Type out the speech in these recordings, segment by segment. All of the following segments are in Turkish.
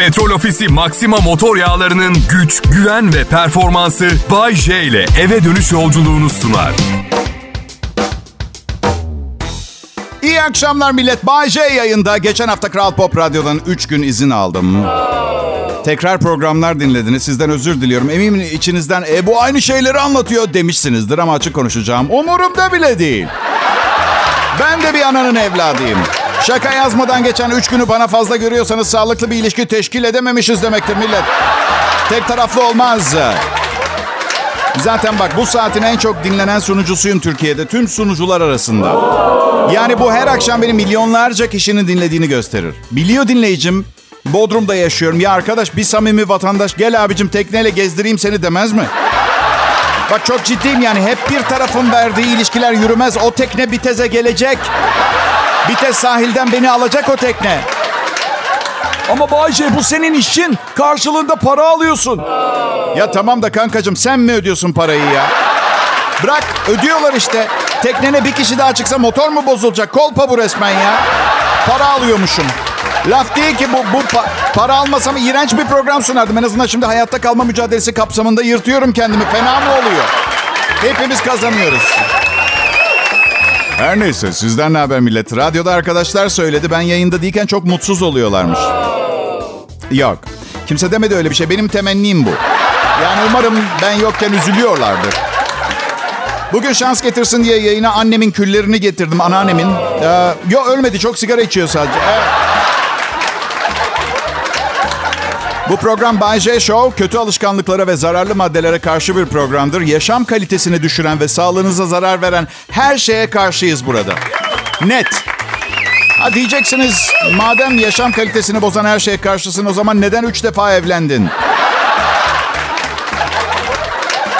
Petrol Ofisi Maxima motor yağlarının güç, güven ve performansı Bay J ile eve dönüş yolculuğunu sunar. İyi akşamlar millet. Bay J yayında. Geçen hafta Kral Pop Radyo'dan 3 gün izin aldım. Tekrar programlar dinlediniz. Sizden özür diliyorum. Eminim içinizden e, bu aynı şeyleri anlatıyor demişsinizdir ama açık konuşacağım. Umurumda bile değil. Ben de bir ananın evladıyım. Şaka yazmadan geçen 3 günü bana fazla görüyorsanız sağlıklı bir ilişki teşkil edememişiz demektir millet. Tek taraflı olmaz. Zaten bak bu saatin en çok dinlenen sunucusuyum Türkiye'de. Tüm sunucular arasında. Yani bu her akşam benim milyonlarca kişinin dinlediğini gösterir. Biliyor dinleyicim. Bodrum'da yaşıyorum. Ya arkadaş bir samimi vatandaş gel abicim tekneyle gezdireyim seni demez mi? Bak çok ciddiyim yani. Hep bir tarafın verdiği ilişkiler yürümez. O tekne Bitez'e gelecek. Bitez sahilden beni alacak o tekne. Ama Bayce bu senin işin. Karşılığında para alıyorsun. Ya tamam da kankacığım sen mi ödüyorsun parayı ya? Bırak ödüyorlar işte. Teknene bir kişi daha çıksa motor mu bozulacak? Kolpa bu resmen ya. Para alıyormuşum. Laf değil ki bu, bu pa- para almasam iğrenç bir program sunardım. En azından şimdi hayatta kalma mücadelesi kapsamında yırtıyorum kendimi. Fena mı oluyor? Hepimiz kazanıyoruz. Her neyse sizden ne haber millet? Radyoda arkadaşlar söyledi. Ben yayında değilken çok mutsuz oluyorlarmış. Yok. Kimse demedi öyle bir şey. Benim temennim bu. Yani umarım ben yokken üzülüyorlardır. Bugün şans getirsin diye yayına annemin küllerini getirdim. Anneannemin. Ee, yok ölmedi. Çok sigara içiyor sadece. Evet. Bu program Bay J Show, kötü alışkanlıklara ve zararlı maddelere karşı bir programdır. Yaşam kalitesini düşüren ve sağlığınıza zarar veren her şeye karşıyız burada. Net. Ha diyeceksiniz, madem yaşam kalitesini bozan her şeye karşısın o zaman neden üç defa evlendin?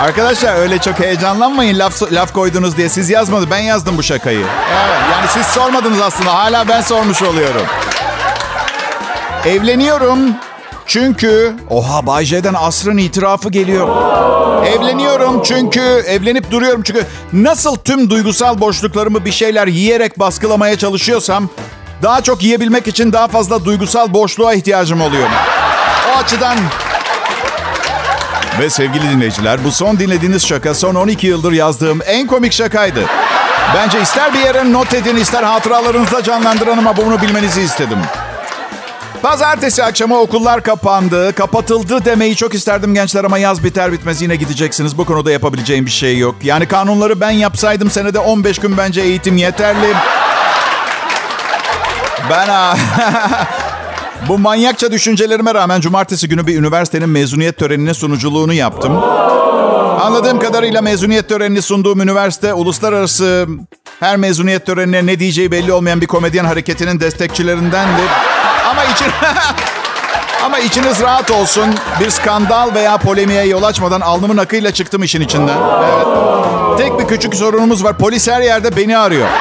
Arkadaşlar öyle çok heyecanlanmayın laf, laf koydunuz diye. Siz yazmadı, ben yazdım bu şakayı. Evet, yani siz sormadınız aslında. Hala ben sormuş oluyorum. Evleniyorum. Çünkü... Oha Bay J'den asrın itirafı geliyor. Evleniyorum çünkü... Evlenip duruyorum çünkü... Nasıl tüm duygusal boşluklarımı bir şeyler yiyerek baskılamaya çalışıyorsam... Daha çok yiyebilmek için daha fazla duygusal boşluğa ihtiyacım oluyor. O açıdan... Ve sevgili dinleyiciler bu son dinlediğiniz şaka son 12 yıldır yazdığım en komik şakaydı. Bence ister bir yere not edin ister hatıralarınızda canlandırın ama bunu bilmenizi istedim. Pazartesi akşamı okullar kapandı. Kapatıldı demeyi çok isterdim gençler ama yaz biter bitmez yine gideceksiniz. Bu konuda yapabileceğim bir şey yok. Yani kanunları ben yapsaydım senede 15 gün bence eğitim yeterli. Ben ha... Bu manyakça düşüncelerime rağmen cumartesi günü bir üniversitenin mezuniyet törenine sunuculuğunu yaptım. Anladığım kadarıyla mezuniyet törenini sunduğum üniversite uluslararası her mezuniyet törenine ne diyeceği belli olmayan bir komedyen hareketinin destekçilerindendi. Ama için Ama içiniz rahat olsun. Bir skandal veya polemiğe yol açmadan alnımın akıyla çıktım işin içinden. Evet. Tek bir küçük sorunumuz var. Polis her yerde beni arıyor.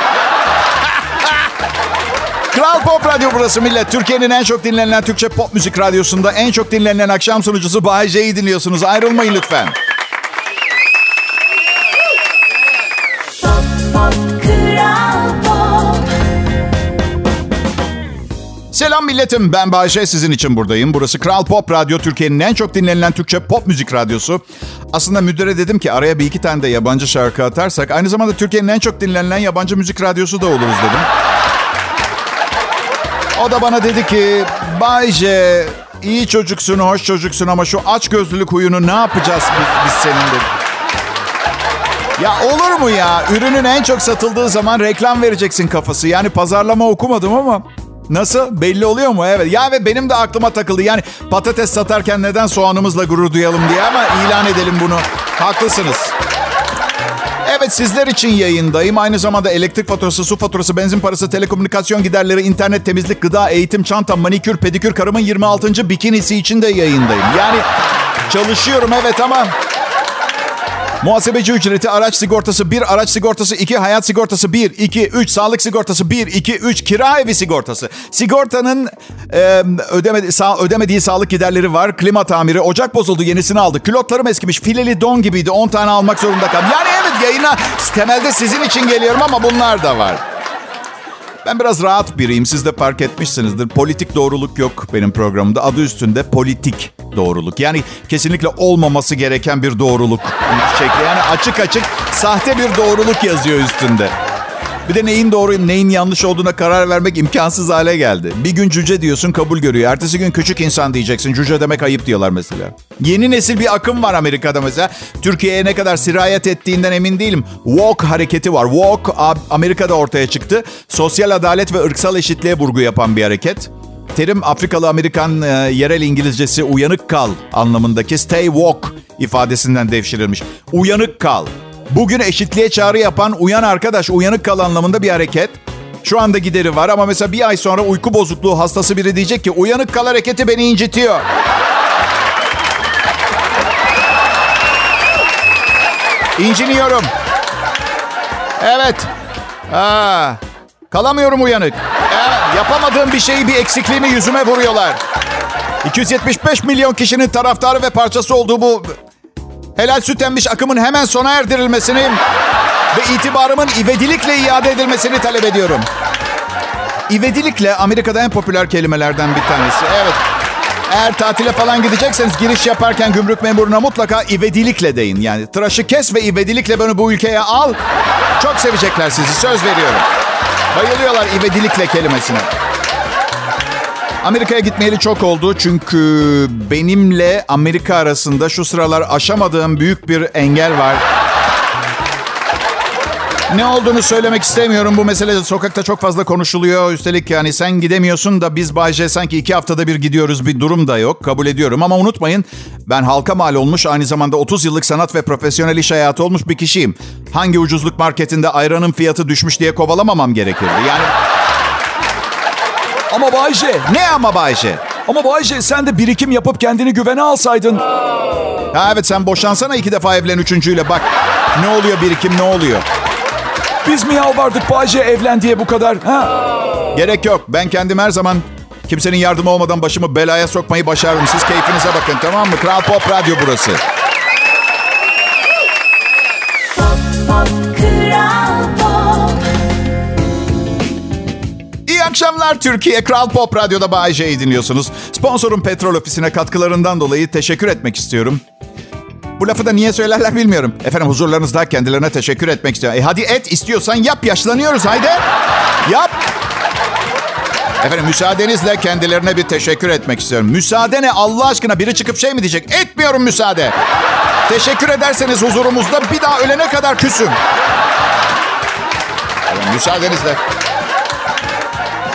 Kral Pop Radyo burası millet. Türkiye'nin en çok dinlenen Türkçe pop müzik radyosunda en çok dinlenen akşam sunucusu Bay J'yi dinliyorsunuz. Ayrılmayın lütfen. Selam milletim. Ben Bayşe sizin için buradayım. Burası Kral Pop Radyo. Türkiye'nin en çok dinlenilen Türkçe pop müzik radyosu. Aslında müdüre dedim ki araya bir iki tane de yabancı şarkı atarsak... ...aynı zamanda Türkiye'nin en çok dinlenilen yabancı müzik radyosu da oluruz dedim. O da bana dedi ki... Bayce iyi çocuksun, hoş çocuksun ama şu aç gözlülük huyunu ne yapacağız biz, biz senin dedi. Ya olur mu ya? Ürünün en çok satıldığı zaman reklam vereceksin kafası. Yani pazarlama okumadım ama Nasıl? Belli oluyor mu? Evet. Ya ve benim de aklıma takıldı. Yani patates satarken neden soğanımızla gurur duyalım diye ama ilan edelim bunu. Haklısınız. Evet sizler için yayındayım. Aynı zamanda elektrik faturası, su faturası, benzin parası, telekomünikasyon giderleri, internet, temizlik, gıda, eğitim, çanta, manikür, pedikür, karımın 26. bikinisi için de yayındayım. Yani çalışıyorum evet ama Muhasebeci ücreti, araç sigortası 1, araç sigortası 2, hayat sigortası 1, 2, 3, sağlık sigortası 1, 2, 3, kira evi sigortası. Sigortanın e, ödemedi, sağ, ödemediği sağlık giderleri var. Klima tamiri, ocak bozuldu yenisini aldı. Külotlarım eskimiş, fileli don gibiydi 10 tane almak zorunda kaldım. Yani evet yayına temelde sizin için geliyorum ama bunlar da var. Ben biraz rahat biriyim. Siz de fark etmişsinizdir. Politik doğruluk yok benim programımda. Adı üstünde politik doğruluk. Yani kesinlikle olmaması gereken bir doğruluk. Yani açık açık sahte bir doğruluk yazıyor üstünde. Bir de neyin doğru, neyin yanlış olduğuna karar vermek imkansız hale geldi. Bir gün cüce diyorsun kabul görüyor. Ertesi gün küçük insan diyeceksin. Cüce demek ayıp diyorlar mesela. Yeni nesil bir akım var Amerika'da mesela. Türkiye'ye ne kadar sirayet ettiğinden emin değilim. Walk hareketi var. Walk Amerika'da ortaya çıktı. Sosyal adalet ve ırksal eşitliğe vurgu yapan bir hareket. Terim Afrikalı Amerikan e, yerel İngilizcesi uyanık kal anlamındaki stay walk ifadesinden devşirilmiş. Uyanık kal. Bugün eşitliğe çağrı yapan uyan arkadaş, uyanık kal anlamında bir hareket. Şu anda gideri var ama mesela bir ay sonra uyku bozukluğu hastası biri diyecek ki uyanık kal hareketi beni incitiyor. İnciniyorum. Evet. Aa, kalamıyorum uyanık. Evet, yapamadığım bir şeyi bir eksikliğimi yüzüme vuruyorlar. 275 milyon kişinin taraftarı ve parçası olduğu bu helal süt emmiş akımın hemen sona erdirilmesini ve itibarımın ivedilikle iade edilmesini talep ediyorum. İvedilikle Amerika'da en popüler kelimelerden bir tanesi. Evet. Eğer tatile falan gidecekseniz giriş yaparken gümrük memuruna mutlaka ivedilikle deyin. Yani tıraşı kes ve ivedilikle beni bu ülkeye al. Çok sevecekler sizi söz veriyorum. Bayılıyorlar ivedilikle kelimesine. Amerika'ya gitmeyeli çok oldu çünkü benimle Amerika arasında şu sıralar aşamadığım büyük bir engel var. Ne olduğunu söylemek istemiyorum. Bu mesele sokakta çok fazla konuşuluyor. Üstelik yani sen gidemiyorsun da biz Bayce sanki iki haftada bir gidiyoruz bir durum da yok. Kabul ediyorum ama unutmayın ben halka mal olmuş aynı zamanda 30 yıllık sanat ve profesyonel iş hayatı olmuş bir kişiyim. Hangi ucuzluk marketinde ayranın fiyatı düşmüş diye kovalamamam gerekirdi. Yani Ama Bayce, ne ama Bayce? ama Bayce sen de birikim yapıp kendini güvene alsaydın. Ha evet sen boşansana iki defa evlen üçüncüyle bak. Ne oluyor birikim ne oluyor? Biz mi yalvardık Bayce evlen diye bu kadar? Ha? Gerek yok. Ben kendim her zaman kimsenin yardımı olmadan başımı belaya sokmayı başardım. Siz keyfinize bakın tamam mı? Kral Pop Radyo burası. Akşamlar Türkiye. Kral Pop Radyo'da Bay J'yi dinliyorsunuz. Sponsorum Petrol Ofisi'ne katkılarından dolayı teşekkür etmek istiyorum. Bu lafı da niye söylerler bilmiyorum. Efendim huzurlarınızda kendilerine teşekkür etmek istiyorum. E hadi et istiyorsan yap yaşlanıyoruz haydi. Yap. Efendim müsaadenizle kendilerine bir teşekkür etmek istiyorum. Müsaade ne Allah aşkına biri çıkıp şey mi diyecek? Etmiyorum müsaade. Teşekkür ederseniz huzurumuzda bir daha ölene kadar küsüm. Efendim, müsaadenizle.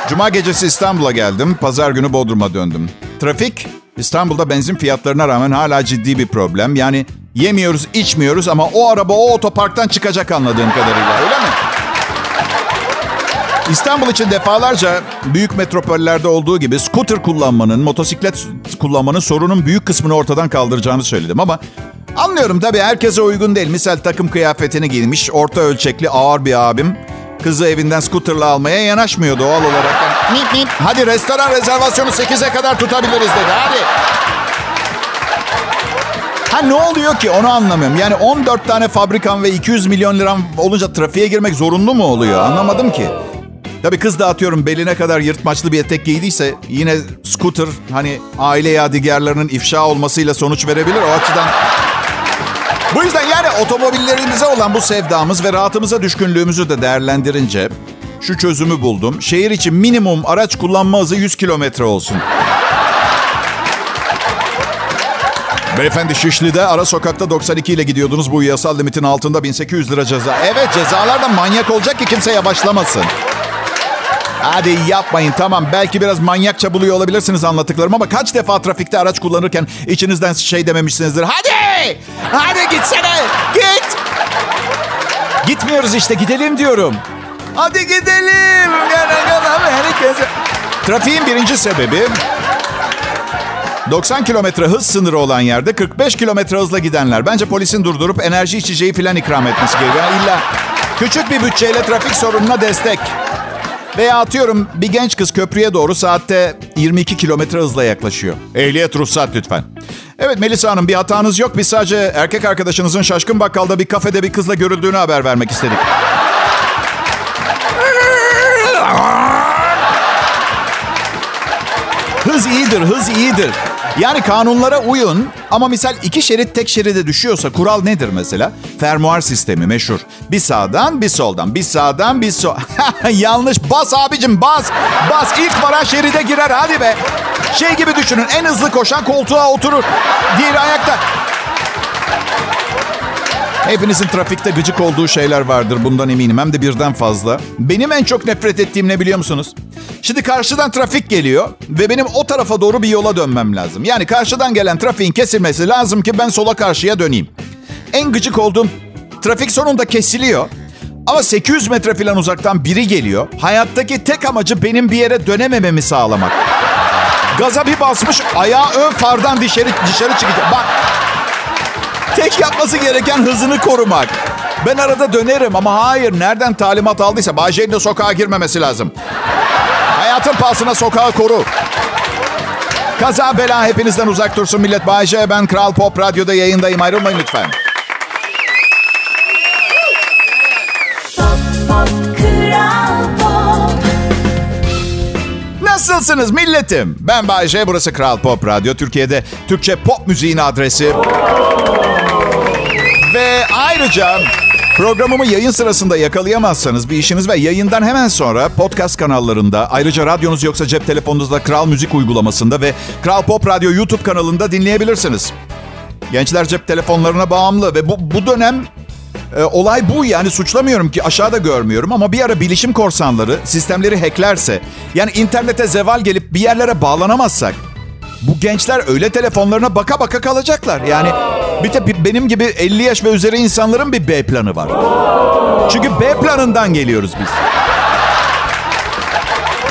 Cuma gecesi İstanbul'a geldim. Pazar günü Bodrum'a döndüm. Trafik İstanbul'da benzin fiyatlarına rağmen hala ciddi bir problem. Yani yemiyoruz, içmiyoruz ama o araba o otoparktan çıkacak anladığım kadarıyla. Öyle mi? İstanbul için defalarca büyük metropollerde olduğu gibi scooter kullanmanın, motosiklet kullanmanın sorunun büyük kısmını ortadan kaldıracağını söyledim ama anlıyorum tabii herkese uygun değil. Misal takım kıyafetini giymiş, orta ölçekli ağır bir abim kızı evinden scooterla almaya yanaşmıyor doğal olarak. Hadi restoran rezervasyonu 8'e kadar tutabiliriz dedi hadi. Ha ne oluyor ki onu anlamıyorum. Yani 14 tane fabrikan ve 200 milyon liram olunca trafiğe girmek zorunlu mu oluyor? Anlamadım ki. Tabii kız da atıyorum beline kadar yırtmaçlı bir etek giydiyse yine scooter hani aile yadigarlarının ifşa olmasıyla sonuç verebilir. O açıdan bu yüzden otomobillerimize olan bu sevdamız ve rahatımıza düşkünlüğümüzü de değerlendirince şu çözümü buldum. Şehir için minimum araç kullanma hızı 100 kilometre olsun. Beyefendi Şişli'de ara sokakta 92 ile gidiyordunuz. Bu yasal limitin altında 1800 lira ceza. Evet cezalar da manyak olacak ki kimse yavaşlamasın. Hadi yapmayın tamam. Belki biraz manyakça buluyor olabilirsiniz anlattıklarım ama kaç defa trafikte araç kullanırken içinizden şey dememişsinizdir. Hadi! Hadi gitsene! Git! Gitmiyoruz işte gidelim diyorum. Hadi gidelim. Herkese. Trafiğin birinci sebebi 90 kilometre hız sınırı olan yerde 45 kilometre hızla gidenler. Bence polisin durdurup enerji içeceği falan ikram etmesi gerekiyor. İlla küçük bir bütçeyle trafik sorununa destek. Veya atıyorum bir genç kız köprüye doğru saatte 22 kilometre hızla yaklaşıyor. Ehliyet ruhsat lütfen. Evet Melisa Hanım bir hatanız yok. Biz sadece erkek arkadaşınızın şaşkın bakkalda bir kafede bir kızla görüldüğünü haber vermek istedik. Hız iyidir, hız iyidir. Yani kanunlara uyun ama misal iki şerit tek şeride düşüyorsa kural nedir mesela? Fermuar sistemi meşhur. Bir sağdan bir soldan, bir sağdan bir sol... Yanlış bas abicim bas, bas ilk varan şeride girer hadi be. Şey gibi düşünün en hızlı koşan koltuğa oturur. Diğeri ayakta. Hepinizin trafikte gıcık olduğu şeyler vardır bundan eminim. Hem de birden fazla. Benim en çok nefret ettiğim ne biliyor musunuz? Şimdi karşıdan trafik geliyor ve benim o tarafa doğru bir yola dönmem lazım. Yani karşıdan gelen trafiğin kesilmesi lazım ki ben sola karşıya döneyim. En gıcık olduğum trafik sonunda kesiliyor. Ama 800 metre falan uzaktan biri geliyor. Hayattaki tek amacı benim bir yere dönemememi sağlamak. Gaza bir basmış ayağı ön fardan dışarı, dışarı çıkacak. Bak Tek yapması gereken hızını korumak. Ben arada dönerim ama hayır nereden talimat aldıysa Bayce'nin sokağa girmemesi lazım. Hayatın pahasına sokağı koru. Kaza bela hepinizden uzak dursun millet. Bayce ben Kral Pop Radyo'da yayındayım. Ayrılmayın lütfen. Nasılsınız milletim? Ben Bayce, burası Kral Pop Radyo. Türkiye'de Türkçe pop müziğin adresi. Ve ayrıca programımı yayın sırasında yakalayamazsanız bir işiniz ve yayından hemen sonra podcast kanallarında ayrıca radyonuz yoksa cep telefonunuzda Kral Müzik uygulamasında ve Kral Pop Radyo YouTube kanalında dinleyebilirsiniz. Gençler cep telefonlarına bağımlı ve bu, bu dönem e, olay bu yani suçlamıyorum ki aşağıda görmüyorum ama bir ara bilişim korsanları sistemleri hacklerse yani internete zeval gelip bir yerlere bağlanamazsak bu gençler öyle telefonlarına baka baka kalacaklar. Yani bir de benim gibi 50 yaş ve üzeri insanların bir B planı var. Çünkü B planından geliyoruz biz.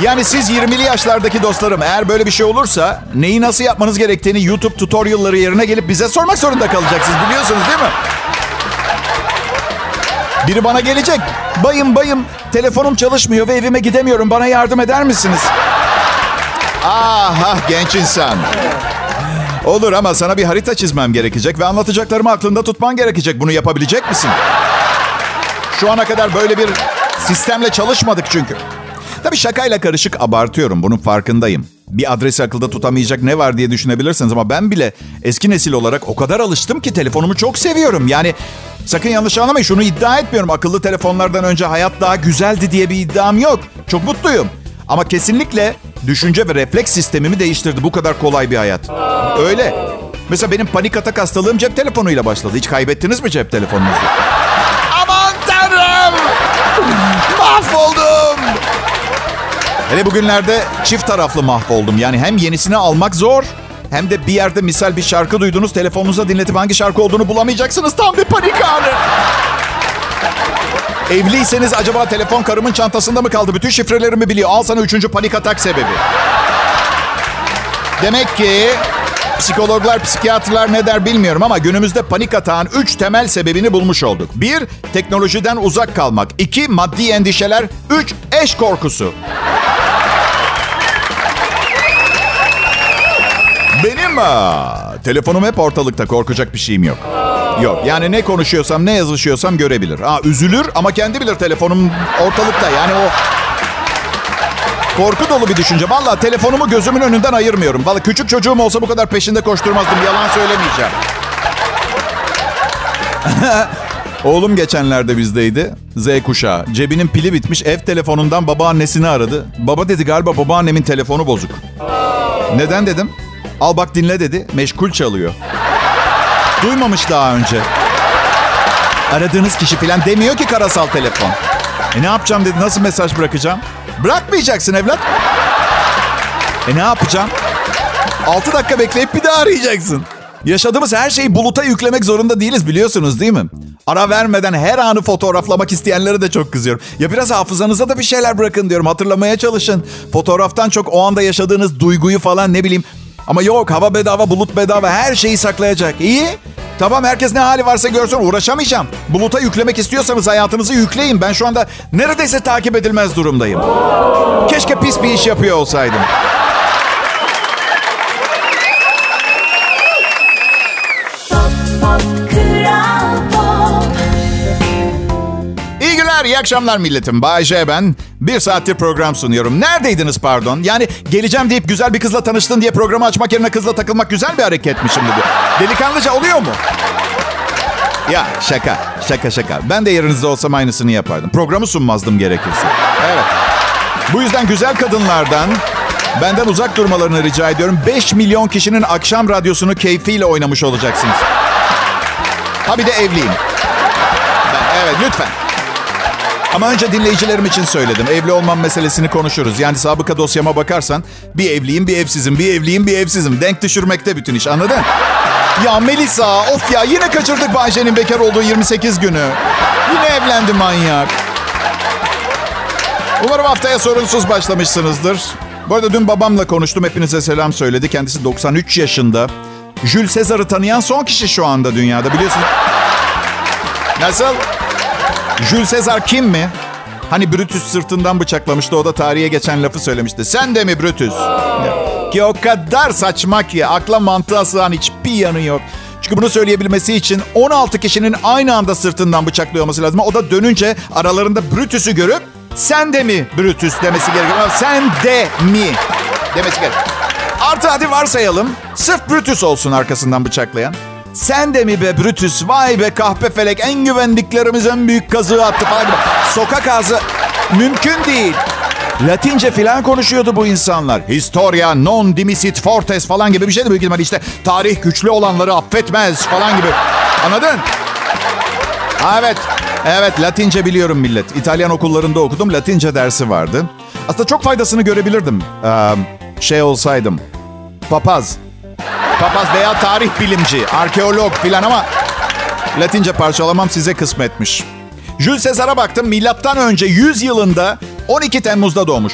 Yani siz 20'li yaşlardaki dostlarım eğer böyle bir şey olursa neyi nasıl yapmanız gerektiğini YouTube tutorialları yerine gelip bize sormak zorunda kalacaksınız biliyorsunuz değil mi? Biri bana gelecek. Bayım bayım telefonum çalışmıyor ve evime gidemiyorum. Bana yardım eder misiniz? Ah, ah genç insan. Olur ama sana bir harita çizmem gerekecek ve anlatacaklarımı aklında tutman gerekecek. Bunu yapabilecek misin? Şu ana kadar böyle bir sistemle çalışmadık çünkü. Tabii şakayla karışık abartıyorum. Bunun farkındayım. Bir adresi akılda tutamayacak ne var diye düşünebilirsiniz ama ben bile eski nesil olarak o kadar alıştım ki telefonumu çok seviyorum. Yani sakın yanlış anlamayın şunu iddia etmiyorum. Akıllı telefonlardan önce hayat daha güzeldi diye bir iddiam yok. Çok mutluyum. Ama kesinlikle düşünce ve refleks sistemimi değiştirdi. Bu kadar kolay bir hayat. Öyle. Mesela benim panik atak hastalığım cep telefonuyla başladı. Hiç kaybettiniz mi cep telefonunuzu? Aman tanrım! Mahvoldum! Hele bugünlerde çift taraflı mahvoldum. Yani hem yenisini almak zor hem de bir yerde misal bir şarkı duydunuz telefonunuza dinletip hangi şarkı olduğunu bulamayacaksınız. Tam bir panik anı. Evliyseniz acaba telefon karımın çantasında mı kaldı? Bütün şifrelerimi biliyor. Al sana üçüncü panik atak sebebi. Demek ki psikologlar, psikiyatrlar ne der bilmiyorum ama günümüzde panik atağın üç temel sebebini bulmuş olduk. Bir, teknolojiden uzak kalmak. İki, maddi endişeler. Üç, eş korkusu. Benim aa, telefonum hep ortalıkta. Korkacak bir şeyim yok. Yok yani ne konuşuyorsam ne yazışıyorsam görebilir. Aa, üzülür ama kendi bilir telefonum ortalıkta. Yani o korku dolu bir düşünce. Valla telefonumu gözümün önünden ayırmıyorum. Valla küçük çocuğum olsa bu kadar peşinde koşturmazdım. Yalan söylemeyeceğim. Oğlum geçenlerde bizdeydi. Z kuşağı. Cebinin pili bitmiş. Ev telefonundan babaannesini aradı. Baba dedi galiba babaannemin telefonu bozuk. Neden dedim. Al bak dinle dedi. Meşgul çalıyor. Duymamış daha önce. Aradığınız kişi falan demiyor ki karasal telefon. E ne yapacağım dedi. Nasıl mesaj bırakacağım? Bırakmayacaksın evlat. E ne yapacağım? 6 dakika bekleyip bir daha arayacaksın. Yaşadığımız her şeyi buluta yüklemek zorunda değiliz biliyorsunuz değil mi? Ara vermeden her anı fotoğraflamak isteyenlere de çok kızıyorum. Ya biraz hafızanıza da bir şeyler bırakın diyorum. Hatırlamaya çalışın. Fotoğraftan çok o anda yaşadığınız duyguyu falan ne bileyim. Ama yok hava bedava, bulut bedava her şeyi saklayacak. İyi. Tamam herkes ne hali varsa görsün uğraşamayacağım. Buluta yüklemek istiyorsanız hayatınızı yükleyin. Ben şu anda neredeyse takip edilmez durumdayım. Keşke pis bir iş yapıyor olsaydım. Akşamlar, iyi akşamlar milletim. Bay J ben. Bir saattir program sunuyorum. Neredeydiniz pardon? Yani geleceğim deyip güzel bir kızla tanıştın diye programı açmak yerine kızla takılmak güzel bir hareket mi şimdi bu? Delikanlıca oluyor mu? Ya şaka, şaka şaka. Ben de yerinizde olsam aynısını yapardım. Programı sunmazdım gerekirse. Evet. Bu yüzden güzel kadınlardan benden uzak durmalarını rica ediyorum. 5 milyon kişinin akşam radyosunu keyfiyle oynamış olacaksınız. Ha bir de evliyim. Ben, evet lütfen. Ama önce dinleyicilerim için söyledim. Evli olmam meselesini konuşuruz. Yani sabıka dosyama bakarsan bir evliyim, bir evsizim, bir evliyim, bir evsizim. Denk düşürmekte bütün iş anladın? Ya Melisa of ya yine kaçırdık Bayce'nin bekar olduğu 28 günü. Yine evlendi manyak. Umarım haftaya sorunsuz başlamışsınızdır. Bu arada dün babamla konuştum. Hepinize selam söyledi. Kendisi 93 yaşında. Jules Caesar'ı tanıyan son kişi şu anda dünyada biliyorsun. Nasıl? Jules Caesar kim mi? Hani Brutus sırtından bıçaklamıştı. O da tarihe geçen lafı söylemişti. Sen de mi Brutus? Ki o kadar saçma ki akla mantığa sığan hiçbir yanı yok. Çünkü bunu söyleyebilmesi için 16 kişinin aynı anda sırtından bıçaklıyor lazım. O da dönünce aralarında Brutus'u görüp sen de mi Brutus demesi gerekiyor. Sen de mi demesi gerekiyor. Artı hadi varsayalım. Sırf Brutus olsun arkasından bıçaklayan. Sen de mi be Brutus? Vay be kahpe felek. En güvendiklerimiz en büyük kazığı attı falan. Sokak ağzı mümkün değil. Latince filan konuşuyordu bu insanlar. Historia non dimisit fortes falan gibi bir şeydi büyük ihtimalle işte. Tarih güçlü olanları affetmez falan gibi. Anladın? Evet. Evet Latince biliyorum millet. İtalyan okullarında okudum. Latince dersi vardı. Aslında çok faydasını görebilirdim. Ee, şey olsaydım. Papaz. Papaz veya tarih bilimci, arkeolog filan ama Latince parçalamam size kısmetmiş. Jules Caesar'a baktım. Milattan önce 100 yılında 12 Temmuz'da doğmuş.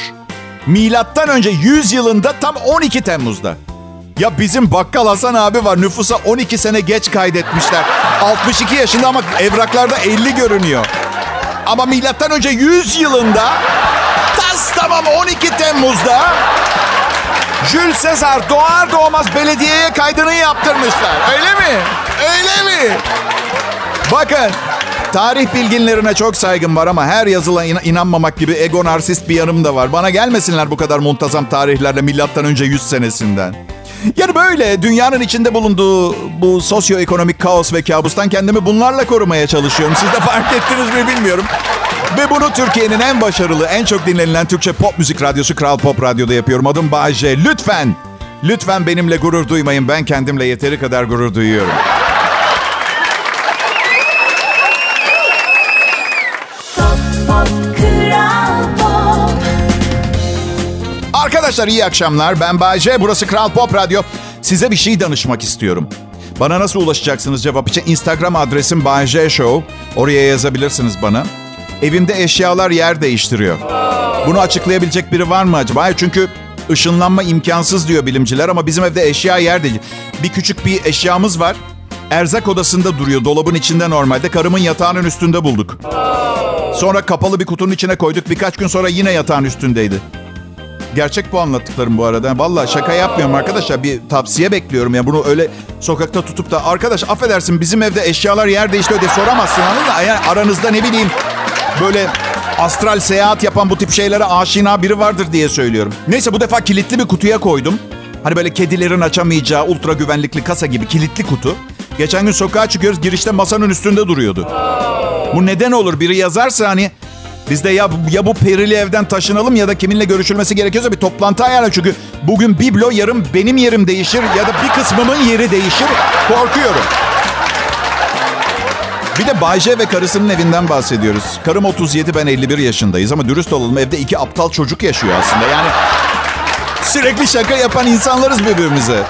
Milattan önce 100 yılında tam 12 Temmuz'da. Ya bizim bakkal Hasan abi var. Nüfusa 12 sene geç kaydetmişler. 62 yaşında ama evraklarda 50 görünüyor. Ama milattan önce 100 yılında tas tamam 12 Temmuz'da Jules Caesar doğar doğmaz belediyeye kaydını yaptırmışlar. Öyle mi? Öyle mi? Bakın tarih bilginlerine çok saygım var ama her yazılan in- inanmamak gibi ego narsist bir yanım da var. Bana gelmesinler bu kadar muntazam tarihlerle milattan önce 100 senesinden. Yani böyle dünyanın içinde bulunduğu bu sosyoekonomik kaos ve kabustan kendimi bunlarla korumaya çalışıyorum. Siz de fark ettiniz mi bilmiyorum. Ve bunu Türkiye'nin en başarılı, en çok dinlenilen Türkçe pop müzik radyosu Kral Pop Radyo'da yapıyorum. Adım Bayece. Lütfen, lütfen benimle gurur duymayın. Ben kendimle yeteri kadar gurur duyuyorum. Arkadaşlar iyi akşamlar. Ben Bayece. Burası Kral Pop Radyo. Size bir şey danışmak istiyorum. Bana nasıl ulaşacaksınız cevap için? Instagram adresim Bayece Show. Oraya yazabilirsiniz bana. Evimde eşyalar yer değiştiriyor. Bunu açıklayabilecek biri var mı acaba? Çünkü ışınlanma imkansız diyor bilimciler ama bizim evde eşya yer değil. Bir küçük bir eşyamız var. Erzak odasında duruyor. Dolabın içinde normalde. Karımın yatağının üstünde bulduk. Sonra kapalı bir kutunun içine koyduk. Birkaç gün sonra yine yatağın üstündeydi. Gerçek bu anlattıklarım bu arada. Vallahi şaka yapmıyorum arkadaşlar. Bir tavsiye bekliyorum ya. Bunu öyle sokakta tutup da arkadaş affedersin bizim evde eşyalar yer değiştiriyor diye soramazsın anladın mı? Yani aranızda ne bileyim böyle astral seyahat yapan bu tip şeylere aşina biri vardır diye söylüyorum. Neyse bu defa kilitli bir kutuya koydum. Hani böyle kedilerin açamayacağı ultra güvenlikli kasa gibi kilitli kutu. Geçen gün sokağa çıkıyoruz girişte masanın üstünde duruyordu. Bu neden olur? Biri yazarsa hani biz de ya, ya bu perili evden taşınalım ya da kiminle görüşülmesi gerekiyorsa bir toplantı ayarla. Çünkü bugün biblo yarın benim yerim değişir ya da bir kısmımın yeri değişir. Korkuyorum. Bir de Bayce ve karısının evinden bahsediyoruz. Karım 37 ben 51 yaşındayız ama dürüst olalım evde iki aptal çocuk yaşıyor aslında. Yani sürekli şaka yapan insanlarız birbirimize.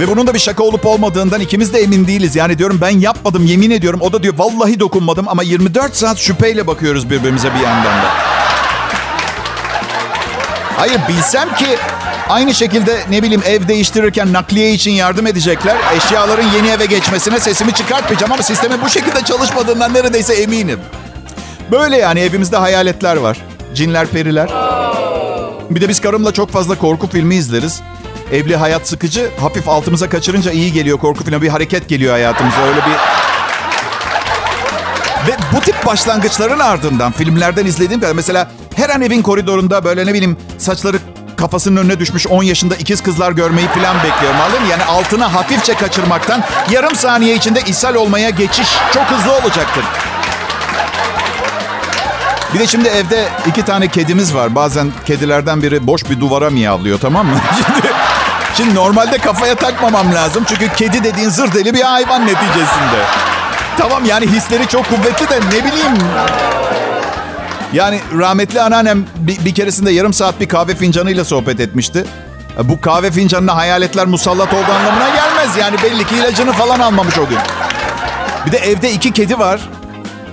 Ve bunun da bir şaka olup olmadığından ikimiz de emin değiliz. Yani diyorum ben yapmadım yemin ediyorum. O da diyor vallahi dokunmadım ama 24 saat şüpheyle bakıyoruz birbirimize bir yandan da. Hayır bilsem ki aynı şekilde ne bileyim ev değiştirirken nakliye için yardım edecekler. Eşyaların yeni eve geçmesine sesimi çıkartmayacağım ama sistemin bu şekilde çalışmadığından neredeyse eminim. Böyle yani evimizde hayaletler var. Cinler, periler. Bir de biz karımla çok fazla korku filmi izleriz. Evli hayat sıkıcı. Hafif altımıza kaçırınca iyi geliyor korku filmi. Bir hareket geliyor hayatımıza. Öyle bir Ve bu tip başlangıçların ardından filmlerden izlediğim kadar mesela her an evin koridorunda böyle ne bileyim saçları kafasının önüne düşmüş 10 yaşında ikiz kızlar görmeyi falan bekliyorum anladın? Yani altına hafifçe kaçırmaktan yarım saniye içinde ishal olmaya geçiş çok hızlı olacaktır. Bir de şimdi evde iki tane kedimiz var. Bazen kedilerden biri boş bir duvara miyavlıyor tamam mı? Şimdi, şimdi normalde kafaya takmamam lazım. Çünkü kedi dediğin zır deli bir hayvan neticesinde. Tamam yani hisleri çok kuvvetli de ne bileyim. Yani rahmetli anneannem bir, bir keresinde yarım saat bir kahve fincanıyla sohbet etmişti. Bu kahve fincanına hayaletler musallat olduğu anlamına gelmez. Yani belli ki ilacını falan almamış o gün. Bir de evde iki kedi var.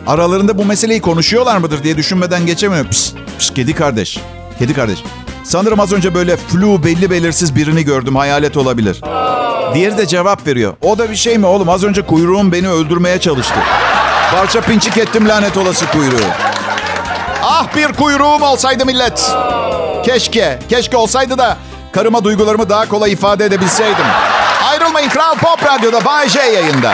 Aralarında bu meseleyi konuşuyorlar mıdır diye düşünmeden geçemiyorum. Pişt, pişt, kedi kardeş. Kedi kardeş. Sanırım az önce böyle flu belli belirsiz birini gördüm. Hayalet olabilir. Diğeri de cevap veriyor. O da bir şey mi oğlum? Az önce kuyruğum beni öldürmeye çalıştı. Parça pinçik ettim lanet olası kuyruğu. Ah bir kuyruğum olsaydı millet. Keşke, keşke olsaydı da karıma duygularımı daha kolay ifade edebilseydim. Ayrılmayın Kral Pop Radyo'da Bay J yayında.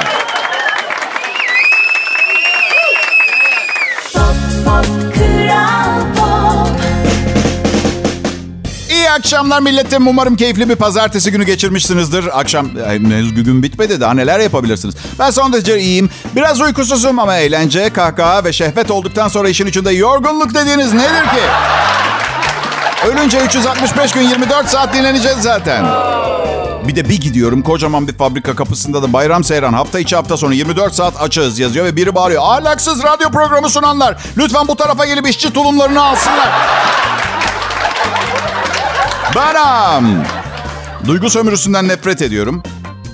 İyi akşamlar milletim. Umarım keyifli bir pazartesi günü geçirmişsinizdir. Akşam henüz gün bitmedi. Daha neler yapabilirsiniz? Ben son derece iyiyim. Biraz uykusuzum ama eğlence, kahkaha ve şehvet olduktan sonra işin içinde yorgunluk dediğiniz nedir ki? Ölünce 365 gün 24 saat dinleneceğiz zaten. Bir de bir gidiyorum kocaman bir fabrika kapısında da bayram seyran hafta içi hafta sonu 24 saat açığız yazıyor ve biri bağırıyor. Ahlaksız radyo programı sunanlar lütfen bu tarafa gelip işçi tulumlarını alsınlar. Benim. Duygu sömürüsünden nefret ediyorum.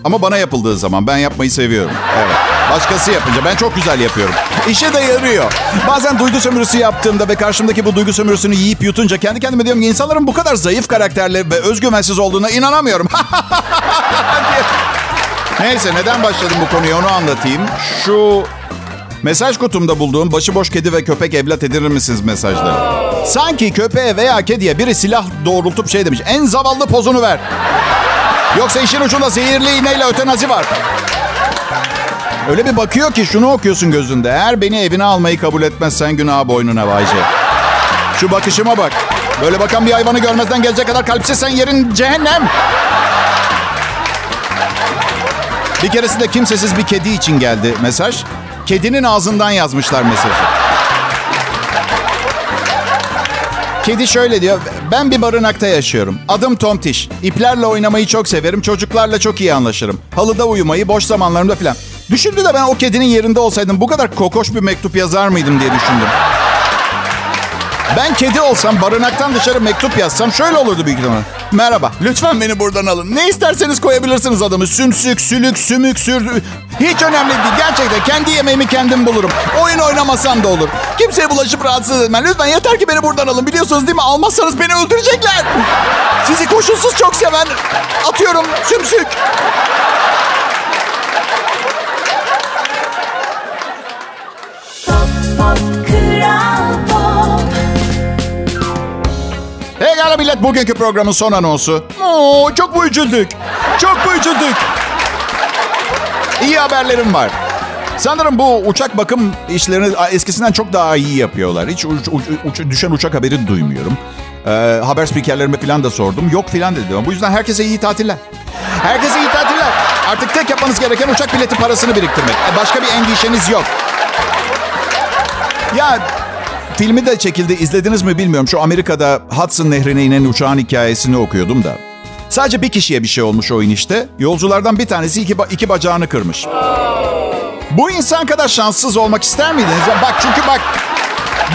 Ama bana yapıldığı zaman ben yapmayı seviyorum. Evet. Başkası yapınca ben çok güzel yapıyorum. İşe de yarıyor. Bazen duygu sömürüsü yaptığımda ve karşımdaki bu duygu sömürüsünü yiyip yutunca kendi kendime diyorum ki insanların bu kadar zayıf karakterli ve özgüvensiz olduğuna inanamıyorum. Neyse neden başladım bu konuyu onu anlatayım. Şu mesaj kutumda bulduğum başıboş kedi ve köpek evlat edinir misiniz mesajları. Sanki köpeğe veya kediye biri silah doğrultup şey demiş. En zavallı pozunu ver. Yoksa işin ucunda zehirli iğneyle ötenazi var. Öyle bir bakıyor ki şunu okuyorsun gözünde. Eğer beni evine almayı kabul etmezsen günah boynuna vayce. Şu bakışıma bak. Böyle bakan bir hayvanı görmezden gelecek kadar kalpsizsen yerin cehennem. Bir keresinde kimsesiz bir kedi için geldi mesaj. Kedinin ağzından yazmışlar mesajı. Kedi şöyle diyor. Ben bir barınakta yaşıyorum. Adım Tomtiş. İplerle oynamayı çok severim. Çocuklarla çok iyi anlaşırım. Halıda uyumayı, boş zamanlarımda falan. Düşündü de ben o kedinin yerinde olsaydım bu kadar kokoş bir mektup yazar mıydım diye düşündüm. Ben kedi olsam barınaktan dışarı mektup yazsam şöyle olurdu büyük ihtimalle. Merhaba, lütfen beni buradan alın. Ne isterseniz koyabilirsiniz adımı. Sümsük, sülük, sümük, sürdü. Hiç önemli değil. Gerçekten kendi yemeğimi kendim bulurum. Oyun oynamasam da olur. Kimseye bulaşıp rahatsız etmem. Lütfen yeter ki beni buradan alın. Biliyorsunuz değil mi? Almazsanız beni öldürecekler. Sizi koşulsuz çok seven. Atıyorum sümsük. Pekala millet bugünkü programın son anonsu. Oo, çok mu üzüldük? Çok mu üzüldük? İyi haberlerim var. Sanırım bu uçak bakım işlerini eskisinden çok daha iyi yapıyorlar. Hiç uç- uç- uç- düşen uçak haberi duymuyorum. Ee, haber spikerlerime falan da sordum. Yok falan dedi. Bu yüzden herkese iyi tatiller. Herkese iyi tatiller. Artık tek yapmanız gereken uçak bileti parasını biriktirmek. E, Başka bir endişeniz yok. Ya filmi de çekildi. İzlediniz mi bilmiyorum. Şu Amerika'da Hudson Nehri'ne inen uçağın hikayesini okuyordum da. Sadece bir kişiye bir şey olmuş o inişte. Yolculardan bir tanesi iki, ba- iki bacağını kırmış. Bu insan kadar şanssız olmak ister miydiniz? Bak çünkü bak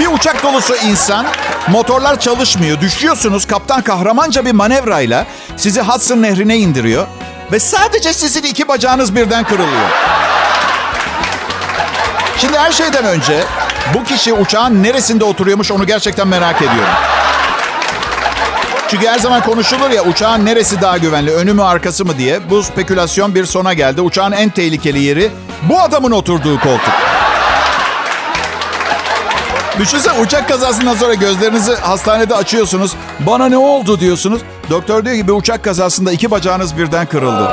bir uçak dolusu insan motorlar çalışmıyor. Düşüyorsunuz kaptan kahramanca bir manevrayla sizi Hudson Nehri'ne indiriyor. Ve sadece sizin iki bacağınız birden kırılıyor. Şimdi her şeyden önce bu kişi uçağın neresinde oturuyormuş onu gerçekten merak ediyorum. Çünkü her zaman konuşulur ya uçağın neresi daha güvenli, önü mü arkası mı diye. Bu spekülasyon bir sona geldi. Uçağın en tehlikeli yeri bu adamın oturduğu koltuk. Düşünsene uçak kazasından sonra gözlerinizi hastanede açıyorsunuz. Bana ne oldu diyorsunuz. Doktor diyor ki bir uçak kazasında iki bacağınız birden kırıldı.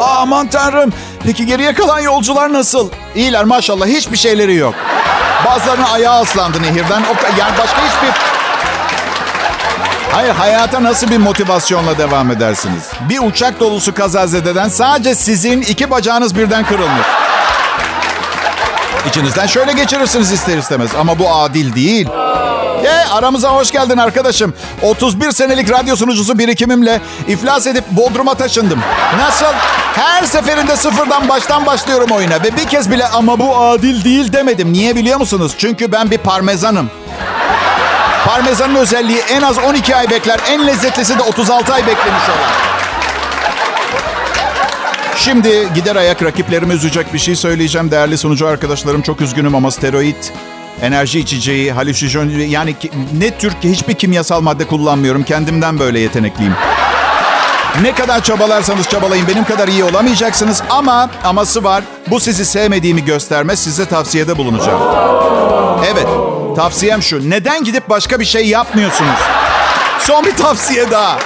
Aman tanrım. Peki geriye kalan yolcular nasıl? İyiler maşallah hiçbir şeyleri yok. Bazılarının ayağı ıslandı nehirden. O, yani başka hiçbir... Hayır hayata nasıl bir motivasyonla devam edersiniz? Bir uçak dolusu kazazededen sadece sizin iki bacağınız birden kırılmış. İçinizden şöyle geçirirsiniz ister istemez ama bu adil değil. Hey, aramıza hoş geldin arkadaşım. 31 senelik radyo sunucusu birikimimle iflas edip Bodrum'a taşındım. Nasıl? Her seferinde sıfırdan baştan başlıyorum oyuna ve bir kez bile ama bu adil değil demedim. Niye biliyor musunuz? Çünkü ben bir parmezanım. Parmesanın özelliği en az 12 ay bekler. En lezzetlisi de 36 ay beklemiş olan. Şimdi gider ayak rakiplerimi üzecek bir şey söyleyeceğim. Değerli sunucu arkadaşlarım çok üzgünüm ama steroid, enerji içeceği, halüsinojen yani ne tür hiçbir kimyasal madde kullanmıyorum. Kendimden böyle yetenekliyim. Ne kadar çabalarsanız çabalayın benim kadar iyi olamayacaksınız ama aması var. Bu sizi sevmediğimi göstermez size tavsiyede bulunacağım. Evet tavsiyem şu. Neden gidip başka bir şey yapmıyorsunuz? Son bir tavsiye daha.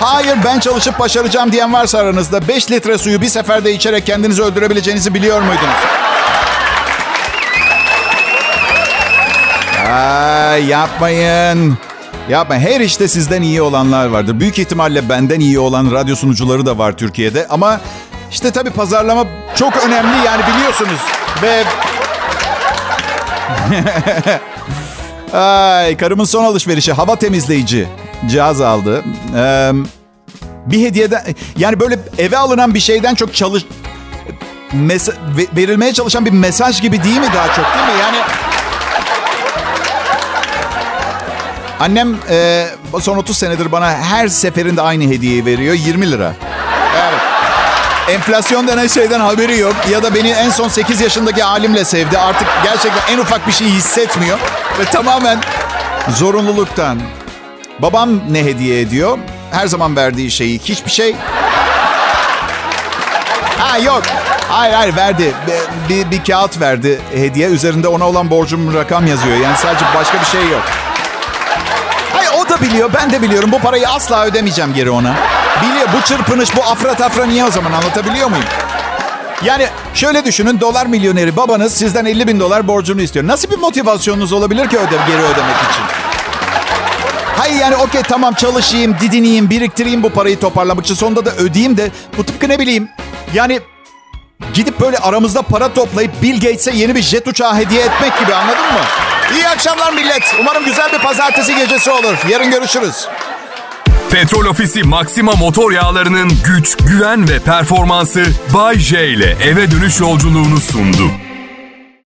Hayır ben çalışıp başaracağım diyen varsa aranızda 5 litre suyu bir seferde içerek kendinizi öldürebileceğinizi biliyor muydunuz? Ay yapmayın. Yapmayın. Her işte sizden iyi olanlar vardır. Büyük ihtimalle benden iyi olan radyo sunucuları da var Türkiye'de. Ama işte tabii pazarlama çok önemli yani biliyorsunuz. Ve Ay, karımın son alışverişi hava temizleyici cihaz aldı. Ee, bir hediyeden yani böyle eve alınan bir şeyden çok çalış ve- verilmeye çalışan bir mesaj gibi değil mi daha çok değil mi? Yani annem e, son 30 senedir bana her seferinde aynı hediyeyi veriyor 20 lira. Evet. Enflasyon denen şeyden haberi yok. Ya da beni en son 8 yaşındaki halimle sevdi. Artık gerçekten en ufak bir şey hissetmiyor. Ve tamamen zorunluluktan. Babam ne hediye ediyor? Her zaman verdiği şeyi. Hiçbir şey... Ha yok. Hayır hayır verdi. Bir, bir, bir kağıt verdi hediye. Üzerinde ona olan borcum rakam yazıyor. Yani sadece başka bir şey yok. Da biliyor, ben de biliyorum. Bu parayı asla ödemeyeceğim geri ona. Biliyor bu çırpınış, bu afra tafra niye o zaman anlatabiliyor muyum? Yani şöyle düşünün dolar milyoneri babanız sizden 50 bin dolar borcunu istiyor. Nasıl bir motivasyonunuz olabilir ki öde, geri ödemek için? Hayır yani okey tamam çalışayım, didineyim, biriktireyim bu parayı toparlamak için. Sonunda da ödeyeyim de bu tıpkı ne bileyim. Yani gidip böyle aramızda para toplayıp Bill Gates'e yeni bir jet uçağı hediye etmek gibi anladın mı? İyi akşamlar millet. Umarım güzel bir pazartesi gecesi olur. Yarın görüşürüz. Petrol Ofisi Maxima motor yağlarının güç, güven ve performansı Bay J ile eve dönüş yolculuğunu sundu.